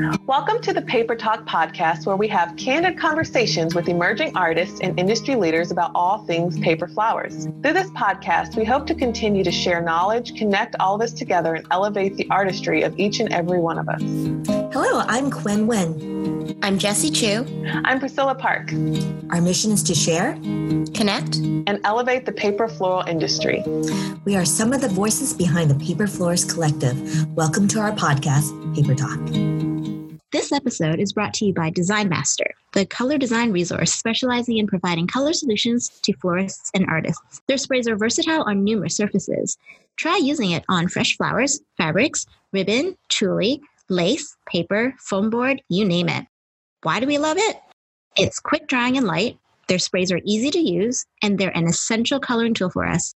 Welcome to the Paper Talk podcast, where we have candid conversations with emerging artists and industry leaders about all things paper flowers. Through this podcast, we hope to continue to share knowledge, connect all of us together, and elevate the artistry of each and every one of us. Hello, I'm Quinn Wen. I'm Jessie Chu. I'm Priscilla Park. Our mission is to share, connect, and elevate the paper floral industry. We are some of the voices behind the Paper Florist Collective. Welcome to our podcast, Paper Talk. This episode is brought to you by Design Master, the color design resource specializing in providing color solutions to florists and artists. Their sprays are versatile on numerous surfaces. Try using it on fresh flowers, fabrics, ribbon, tulle, lace, paper, foam board, you name it. Why do we love it? It's quick drying and light. Their sprays are easy to use, and they're an essential coloring tool for us.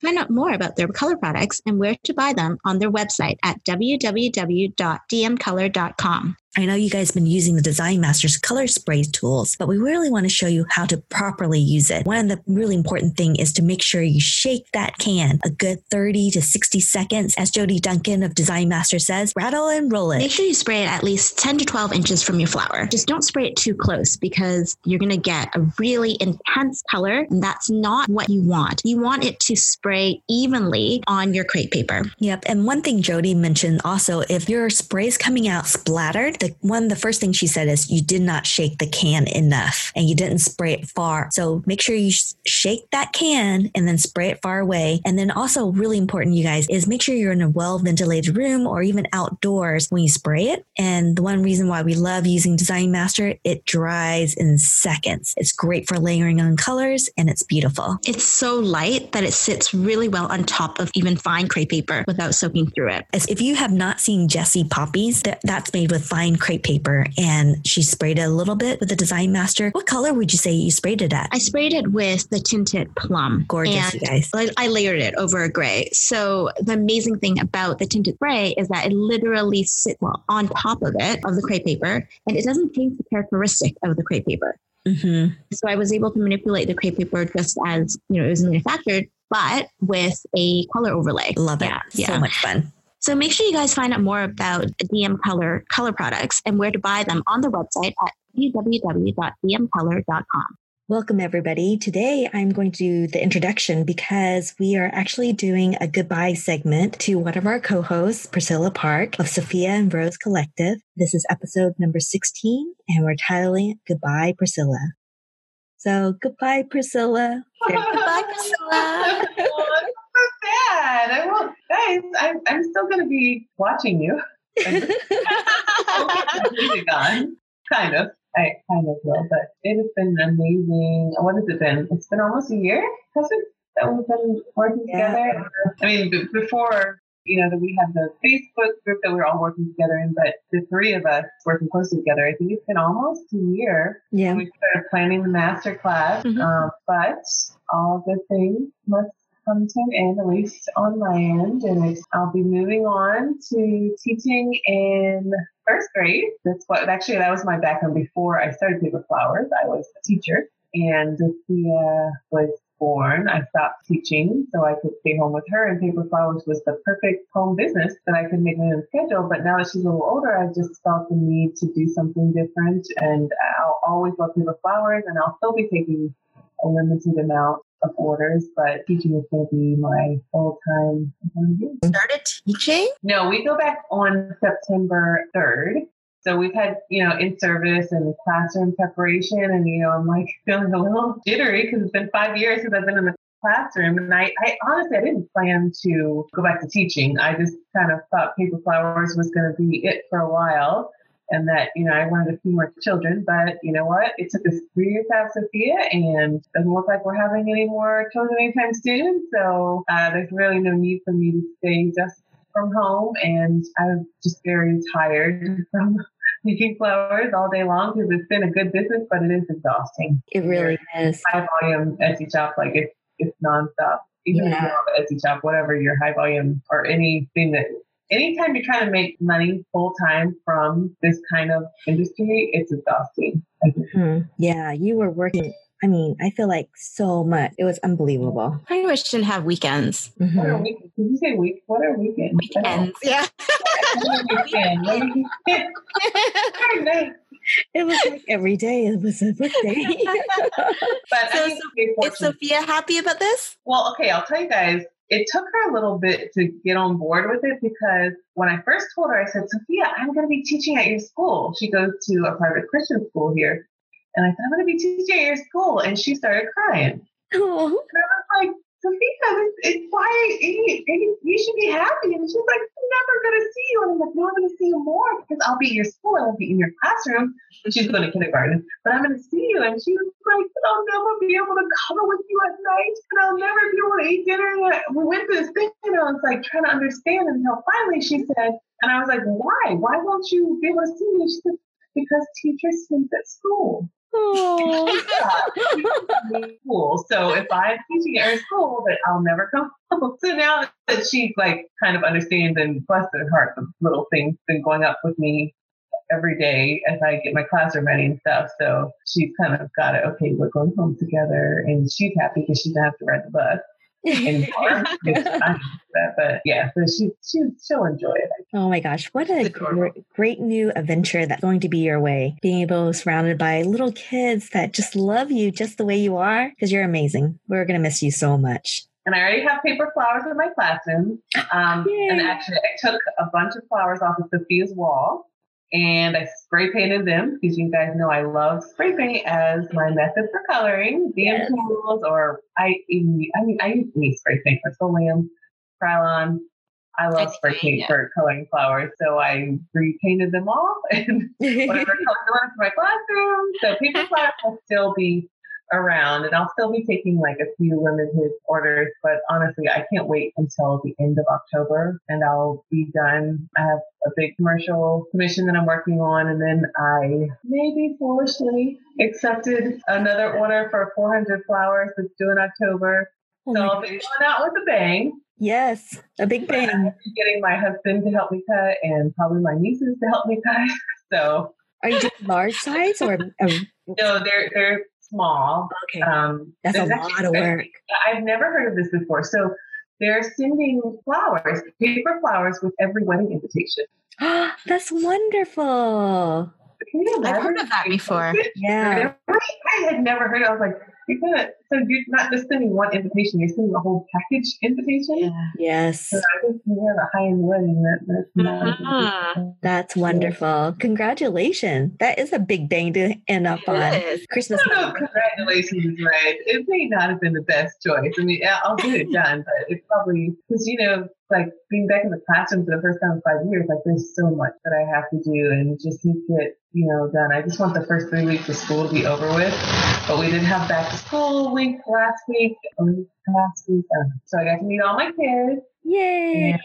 Find out more about their color products and where to buy them on their website at www.dmcolor.com. I know you guys have been using the Design Masters color spray tools, but we really want to show you how to properly use it. One of the really important thing is to make sure you shake that can a good 30 to 60 seconds. As Jody Duncan of Design Master says, rattle and roll it. Make sure you spray it at least 10 to 12 inches from your flower. Just don't spray it too close because you're going to get a really intense color and that's not what you want. You want it to spray evenly on your crepe paper. Yep. And one thing Jody mentioned also, if your spray is coming out splattered, the one the first thing she said is you did not shake the can enough and you didn't spray it far. So make sure you sh- shake that can and then spray it far away. And then also really important, you guys, is make sure you're in a well ventilated room or even outdoors when you spray it. And the one reason why we love using Design Master, it dries in seconds. It's great for layering on colors and it's beautiful. It's so light that it sits really well on top of even fine crepe paper without soaking through it. If you have not seen Jessie Poppies, that, that's made with fine crepe paper and she sprayed it a little bit with the Design Master. What color would you say you sprayed it at? I sprayed it with the tinted plum. Gorgeous, you guys. I, I layered it over a gray. So the amazing thing about the tinted gray is that it literally sits well, on top of it, of the crepe paper, and it doesn't change the characteristic of the crepe paper. Mm-hmm. So I was able to manipulate the crepe paper just as you know it was manufactured, but with a color overlay. Love it. Yeah, so yeah. much fun. So make sure you guys find out more about DM Color color products and where to buy them on the website at www.dmcolor.com. Welcome, everybody. Today I'm going to do the introduction because we are actually doing a goodbye segment to one of our co hosts, Priscilla Park of Sophia and Rose Collective. This is episode number 16, and we're titling Goodbye, Priscilla. So, goodbye, Priscilla. goodbye, Priscilla. bad. I won't, guys. I'm, I'm still going to be watching you. gone, kind of. I kind of will, but it has been amazing. What has it been? It's been almost a year, has it? That we've been working yeah. together. I mean, b- before you know that we had the Facebook group that we're all working together in, but the three of us working closely together. I think it's been almost a year. Yeah, we started planning the master class, mm-hmm. um, but all good things must come to an end, at least on my end, and I'll be moving on to teaching in first grade. That's what actually that was my background before I started Paper Flowers. I was a teacher, and Sophia was born, I stopped teaching so I could stay home with her. And Paper Flowers was the perfect home business that I could make my own schedule. But now that she's a little older, I just felt the need to do something different. And I'll always love Paper Flowers, and I'll still be taking a limited amount of orders, but teaching is going to be my full time. Started teaching? No, we go back on September 3rd. So we've had, you know, in service and classroom preparation, and you know, I'm like feeling a little jittery because it's been five years since I've been in the classroom, and I, I honestly I didn't plan to go back to teaching. I just kind of thought paper flowers was going to be it for a while and that, you know, I wanted a few more children, but you know what? It took us three years to have Sophia and doesn't look like we're having any more children anytime soon. So uh, there's really no need for me to stay just from home. And I'm just very tired from making flowers all day long because it's been a good business, but it is exhausting. It really is. High volume Etsy shop, like it's, it's nonstop. Even yeah. if you have Etsy shop, whatever your high volume or anything that anytime you're trying to make money full time from this kind of industry, it's exhausting. Mm-hmm. Yeah, you were working I mean, I feel like so much. It was unbelievable. Pretty much didn't have weekends. What are weekends? Did you say week? What are weekends? Weekends. Yeah. Weekend. What are weekends? Very nice. It was like every day. It was a good day. But So, I think so Is. Sophia happy about this? Well, okay, I'll tell you guys, it took her a little bit to get on board with it because when I first told her, I said, Sophia, I'm going to be teaching at your school. She goes to a private Christian school here. And I said, I'm going to be teaching at your school. And she started crying. oh, And I was like, Sophia, it's, it's why you, should be happy. And she's like, I'm never going to see you. And I'm like, no, I'm going to see you more because I'll be at your school. I won't be in your classroom. And she's going to kindergarten, but I'm going to see you. And she was like, I'll never be able to cuddle with you at night. And I'll never be able to eat dinner. And we went through this thing, you know, it's like trying to understand until finally she said, and I was like, why? Why won't you be able to see me? She said, because teachers sleep at school Oh. school. So if I'm teaching at her school, that I'll never come home. So now that she's like kind of understands and bless her heart, the little things been going up with me every day as I get my classroom ready and stuff. So she's kind of got it. Okay, we're going home together, and she's happy because she doesn't have to ride the bus anymore. Which I'm used to that. But yeah, so she she she'll enjoy it. Oh my gosh, what a Adorable. great, great new adventure that's going to be your way. Being able to be surrounded by little kids that just love you just the way you are because you're amazing. We're going to miss you so much. And I already have paper flowers in my classroom. Um, and actually, I took a bunch of flowers off of Sophia's wall and I spray painted them because you guys know I love spray paint as my method for coloring, DM Yes. tools, or I I mean I use any spray paint, Rust-Oleum, Krylon. I love I spray paint yeah. for coloring flowers, so I repainted them all and whatever color I for my classroom. So paper flowers will still be around and I'll still be taking like a few limited orders, but honestly, I can't wait until the end of October and I'll be done. I have a big commercial commission that I'm working on and then I maybe foolishly accepted another order for 400 flowers that's due in October. Oh So I'll be going out with a bang. Yes, a big I'm bang. getting my husband to help me cut and probably my nieces to help me cut. So Are you doing large size or? a- no, they're they're small. okay, Um, that's a there's lot of work. I've never heard of this before. So they're sending flowers, paper flowers with every wedding invitation. that's wonderful. I've heard of that before. Yeah. I had never heard. Of it. I was like, you're. So you're not just sending one invitation. You're sending a whole package invitation. Yes. So I think we have a high end wedding. That, that's not. Mhm. That's wonderful. Congratulations. That is a big bang to end up on. It is. Christmas. I don't know. if Congratulations is right. It may not have been the best choice. I mean, I'll get it done, but it's probably because you know, like being back in the classroom for the first time in five years. Like, there's so much that I have to do, and just need to get you know done. I just want the first three weeks of school to be over with. But we did have back to school week last week, last week, um, so I got to meet all my kids Yay.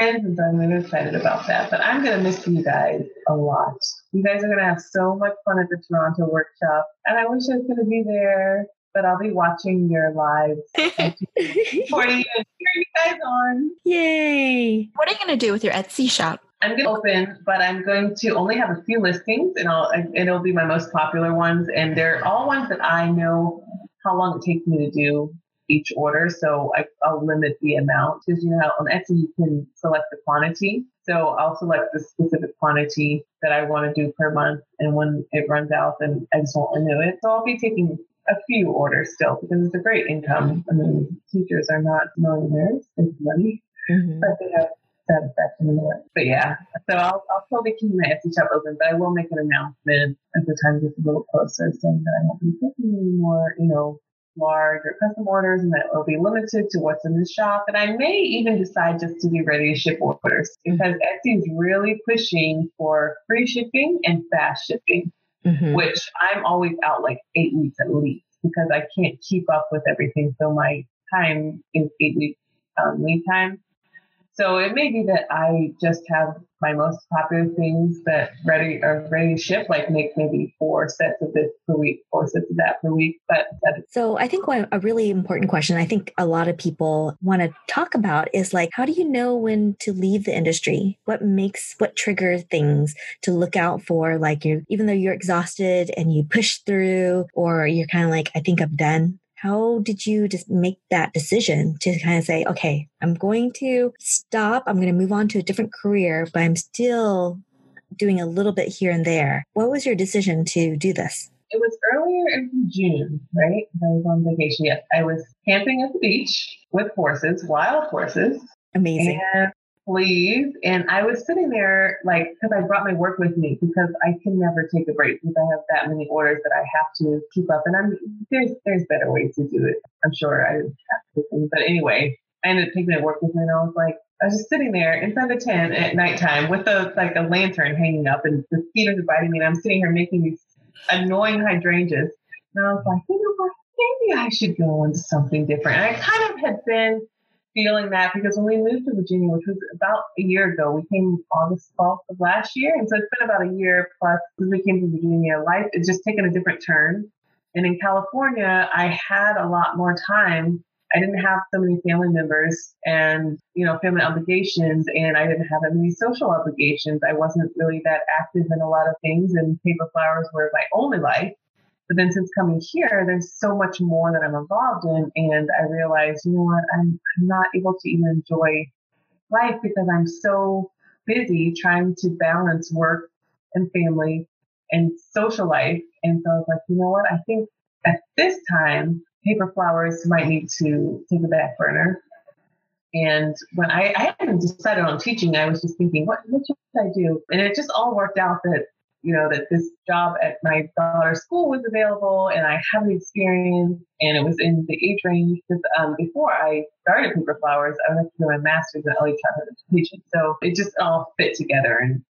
parents, and so I'm really excited about that. But I'm gonna miss you guys a lot. You guys are gonna have so much fun at the Toronto workshop, and I wish I was gonna be there. But I'll be watching your lives, supporting you, and cheering you guys on. Yay. What are you going to do with your Etsy shop? I'm gonna open, but I'm going to only have a few listings, and I'll it'll be my most popular ones, and they're all ones that I know how long it takes me to do each order, so I, I'll limit the amount because you know on Etsy you can select the quantity. So I'll select the specific quantity that I want to do per month, and when it runs out, then I just won't renew it. So I'll be taking a few orders still because it's a great income. I mean, teachers are not millionaires; it's money Mhm. but they have in it. But yeah, so I'll, I'll still be keeping my Etsy shop open, but I will make an announcement as the time gets a little closer saying that I won't be taking any more, you know, large or custom orders and that it will be limited to what's in the shop. And I may even decide just to be ready to ship orders because Etsy is really pushing for free shipping and fast shipping Mhm. which I'm always out like eight weeks at least because I can't keep up with everything. So my time is eight weeks um, lead time. So it may be that I just have my most popular things that ready are ready to ship, like make maybe four sets of this per week, four sets of that per week. But so I think one a really important question I think a lot of people want to talk about is like how do you know when to leave the industry? What makes what triggers things to look out for? Like you even though you're exhausted and you push through, or you're kind of like, I think I'm done how did you just make that decision to kind of say, okay, I'm going to stop, I'm going to move on to a different career, but I'm still doing a little bit here and there? What was your decision to do this? It was earlier in June, right? I was on vacation. Yes, I was camping at the beach with horses, wild horses. Amazing. And please. And I was sitting there like, because I brought my work with me because I can never take a break because I have that many orders that I have to keep up. And I'm there's there's better ways to do it. I'm sure I have to. But anyway, I ended up taking my work with me, and I was like, I was just sitting there inside the tent at nighttime with a like a lantern hanging up, and the mosquitoes are biting me, and I'm sitting here making these annoying hydrangeas. And I was like, you know what? Maybe I should go into something different. And I kind of had been feeling that because when we moved to Virginia, which was about a year ago, we came August 12th of last year. And so it's been about a year plus since we came to Virginia. Life has just taken a different turn. And in California, I had a lot more time. I didn't have so many family members and, you know, family obligations, and I didn't have any social obligations. I wasn't really that active in a lot of things, and paper flowers were my only life. But then since coming here, there's so much more that I'm involved in. And I realized, you know what, I'm, I'm not able to even enjoy life because I'm so busy trying to balance work and family and social life. And so I was like, you know what, I think at this time, paper flowers might need to take a back burner. And when I, I hadn't decided on teaching, I was just thinking, what, what should I do? And it just all worked out that you know, that this job at my daughter's school was available and I have the experience and it was in the age range. Because um, before I started Paper Flowers, I was doing my master's in early childhood education. So it just all fit together and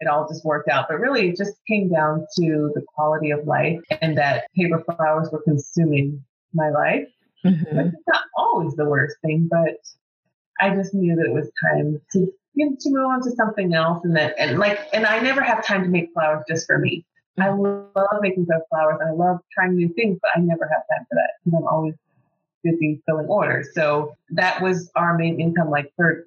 it all just worked out. But really, it just came down to the quality of life and that Paper Flowers were consuming my life. Mm-hmm. It's not always the worst thing, but I just knew that it was time to to move on to something else and that and like and I never have time to make flowers just for me. I mm-hmm. love making those flowers I love trying new things, but I never have time for that because I'm always busy filling orders. So that was our main income like for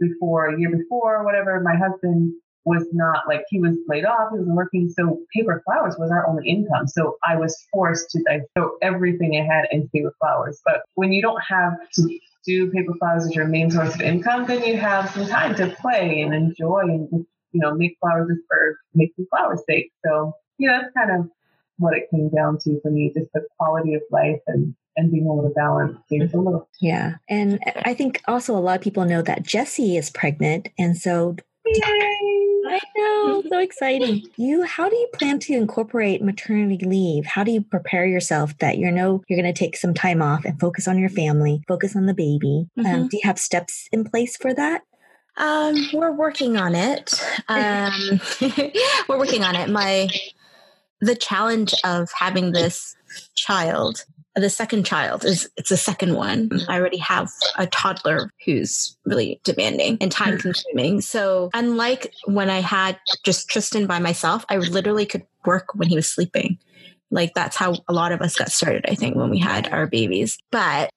before a year before whatever. My husband was not like he was laid off, he was working, so paper flowers was our only income. So I was forced to like throw everything I had into paper flowers. But when you don't have to do paper flowers as your main source of income, then you have some time to play and enjoy and just, you know, make flowers just for making flowers sake. So, yeah, that's kind of what it came down to for me, just the quality of life and and being able to balance things a mm-hmm. little. Yeah. And I think also a lot of people know that Jessie is pregnant. And so Yay! I know, so exciting. You, how do you plan to incorporate maternity leave? How do you prepare yourself that you know you're going to take some time off and focus on your family, focus on the baby? Um, mm-hmm. Um, do you have steps in place for that? Um, we're working on it. Um, we're working on it. My the challenge of having this child the second child is it's the second one. Mm-hmm. I already have a toddler who's really demanding and time mm-hmm. consuming. So unlike when I had just Tristan by myself, I literally could work when he was sleeping. Like that's how a lot of us got started, I think, when we had our babies. But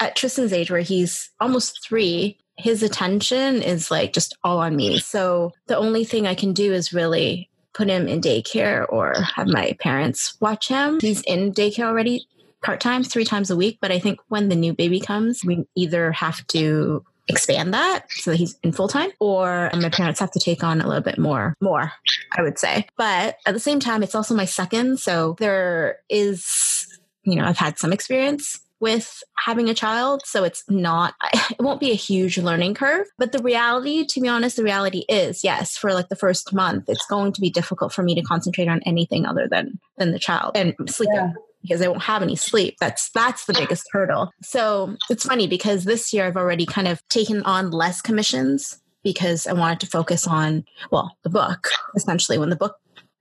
at Tristan's age, where he's almost three, his attention is like just all on me. So the only thing I can do is really put him in daycare or have my parents watch him. He's in daycare already part time, three times a week. But I think when the new baby comes, we either have to expand that so that he's in full time or my parents have to take on a little bit more more i would say but at the same time it's also my second so there is you know i've had some experience with having a child so it's not it won't be a huge learning curve but the reality to be honest the reality is yes for like the first month it's going to be difficult for me to concentrate on anything other than than the child and sleeping yeah because I won't have any sleep. That's that's the biggest hurdle. So it's funny because this year I've already kind of taken on less commissions because I wanted to focus on well the book essentially when the book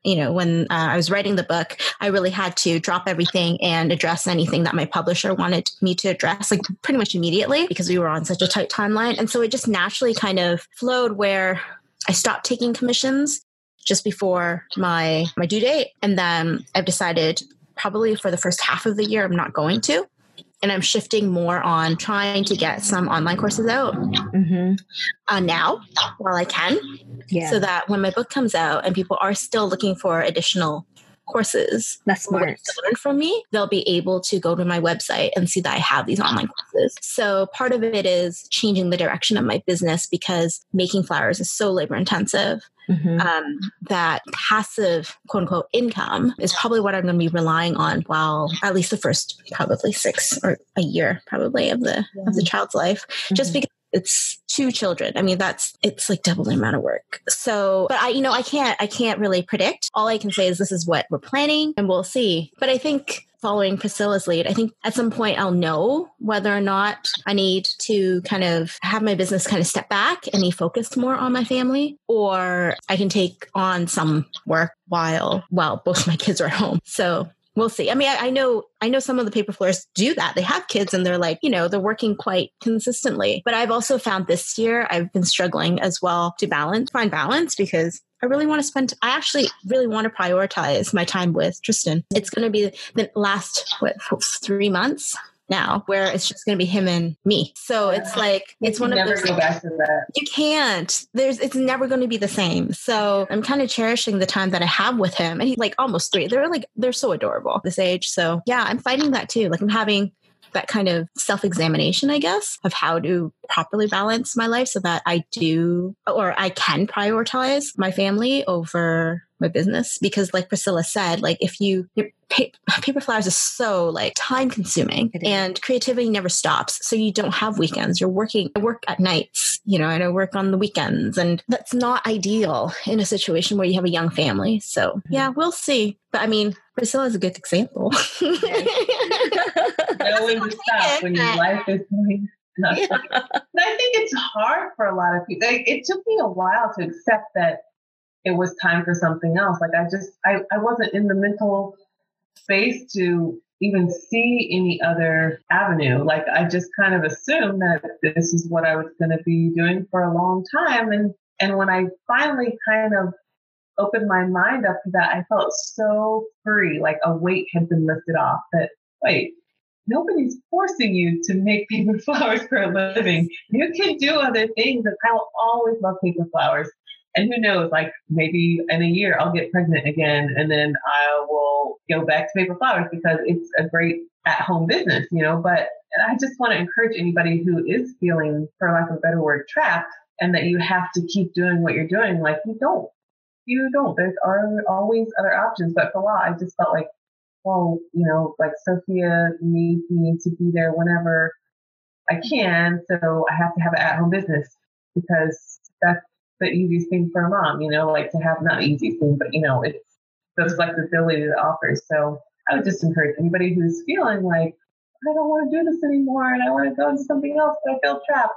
you know, when uh, I was writing the book, I really had to drop everything and address anything that my publisher wanted me to address, like pretty much immediately, because we were on such a tight timeline. And so it just naturally kind of flowed where I stopped taking commissions just before my my due date, and then I've decided probably for the first half of the year I'm not going to and I'm shifting more on trying to get some online courses out mm-hmm. uh, now while I can, yeah. so that when my book comes out and people are still looking for additional courses that's smart to learn from me they'll be able to go to my website and see that i have these online courses so part of it is changing the direction of my business because making flowers is so labor intensive Mm-hmm. Um, that passive quote unquote income is probably what I'm going to be relying on while at least the first probably six or a year probably of the yeah. of the child's life, mm-hmm. just because it's two children. I mean, that's it's like double the amount of work. So, but I, you know, I can't, I can't really predict. All I can say is this is what we're planning, and we'll see. But I think following Priscilla's lead, I think at some point I'll know whether or not I need to kind of have my business kind of step back and be focused more on my family, or I can take on some work while while both my kids are at home. So we'll see. I mean, I, I, know I know some of the paper florists do that. They have kids and they're like, you know, they're working quite consistently. But I've also found this year I've been struggling as well to balance, find balance because I really want to spend I actually really want to prioritize my time with Tristan. It's going to be the last what 3 months now where it's just going to be him and me. So it's like it's one of those go back to that. You can't. There's it's never going to be the same. So I'm kind of cherishing the time that I have with him and he's like almost 3. They're like they're so adorable this age. So yeah, I'm fighting that too. Like I'm having that kind of self examination, I guess, of how to properly balance my life so that I do or I can prioritize my family over my business because like priscilla said like if you paper flowers is so like time consuming and creativity never stops so you don't have weekends you're working i work at nights you know and i work on the weekends and that's not ideal in a situation where you have a young family so mm-hmm. yeah we'll see but i mean priscilla is a good example knowing to stop when your life is going yeah. I think it's hard for a lot of people. Like, it took me a while to accept that it was time for something else. Like I just, I, I wasn't in the mental space to even see any other avenue. Like I just kind of assumed that this is what I was going to be doing for a long time. And, and when I finally kind of opened my mind up to that, I felt so free, like a weight had been lifted off that, wait, nobody's forcing you to make paper flowers for a living. You can do other things. And I will always love paper flowers. And who knows, like maybe in a year I'll get pregnant again and then I will go back to paper flowers because it's a great at home business, you know. But I just want to encourage anybody who is feeling, for lack of a better word, trapped and that you have to keep doing what you're doing. Like you don't. You don't. There's are always other options. But for a while, I just felt like oh, you know, like Sophia needs me to be there whenever I can. So I have to have an at home business because that's the easiest thing for a mom, you know, like to have not the easiest thing, but you know, it's the flexibility that it offers. So I would just encourage anybody who's feeling like, I don't want to do this anymore and I want to go into something else, but I feel trapped.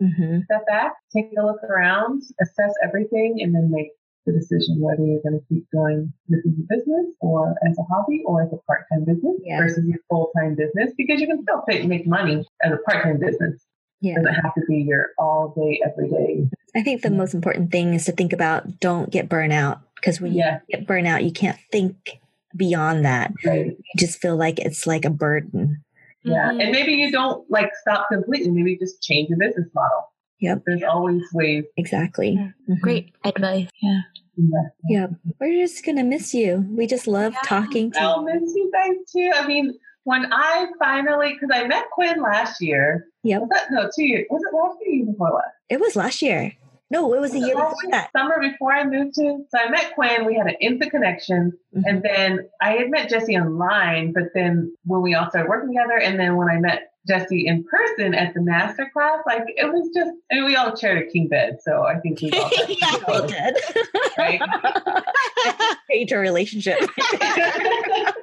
Mm-hmm. Step back, take a look around, assess everything, and then make the decision whether you're going to keep doing this as a business or as a hobby or as a part-time business yeah. versus your full-time business because you can still make money as a part-time business. Yeah. It doesn't have to be your all day, every day. I think the most important thing is to think about don't get burnout because when yeah. you get burnout, you can't think beyond that. Right. You just feel like it's like a burden. Yeah. Mm-hmm. And maybe you don't like stop completely. Maybe just change your business model. Yep. There's always ways. Exactly. Yeah. Mm-hmm. Great advice. Yeah. Yeah. We're just going to miss you. We just love yeah. talking to I'll you. miss you guys too. I mean, when I finally, because I met Quinn last year. Yep. Was that, no, two years. Was it last year before last? It was last year. No, it was, a year before that. Summer before I moved to. So I met Quinn. We had an instant connection. Mm-hmm. And then I had met Jessie online, but then when we all started working together, and then when I met Jessie in person at the master class, like it was just, I mean, we all shared a king bed, so I think we all yeah, we did, right? Our relationship. it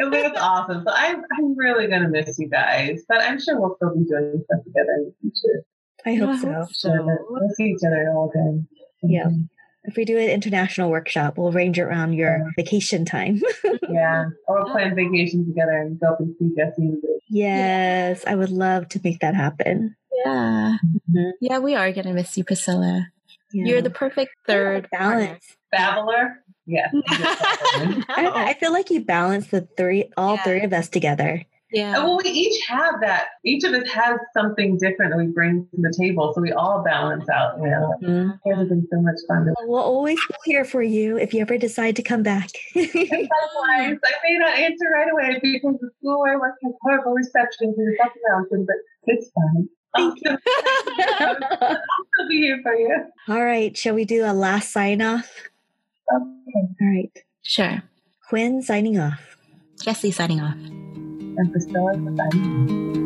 was awesome. So I'm, I'm really gonna miss you guys, but I'm sure we'll still be doing stuff together in the future. I hope so. so. We'll see each other all again. Yeah. If we do an international workshop, we'll arrange it around your Yeah. vacation time. Yeah. Or we'll plan vacation together and go up and see Jessie and Grace. yes, I would love to make that happen. Yeah. Mhm. Yeah, we are going to miss you, Priscilla. You're the perfect third balance. Babbler? Yes. I. I feel like you balance the three, all Yeah. three of us together. Yeah. And well, we each have that. Each of us has something different that we bring to the table, so we all balance out. You know, Mhm. it has been so much fun. To- We'll always be here for you if you ever decide to come back. Likewise, I may not answer right away because the school where I work has horrible reception because it's up the mountain, but it's fine. I'll Thank still, I'll still be here for you. all right, shall we do a last sign off? Okay. All right, Sure. Quinn signing off. Jessie signing off. And Priscilla, goodbye.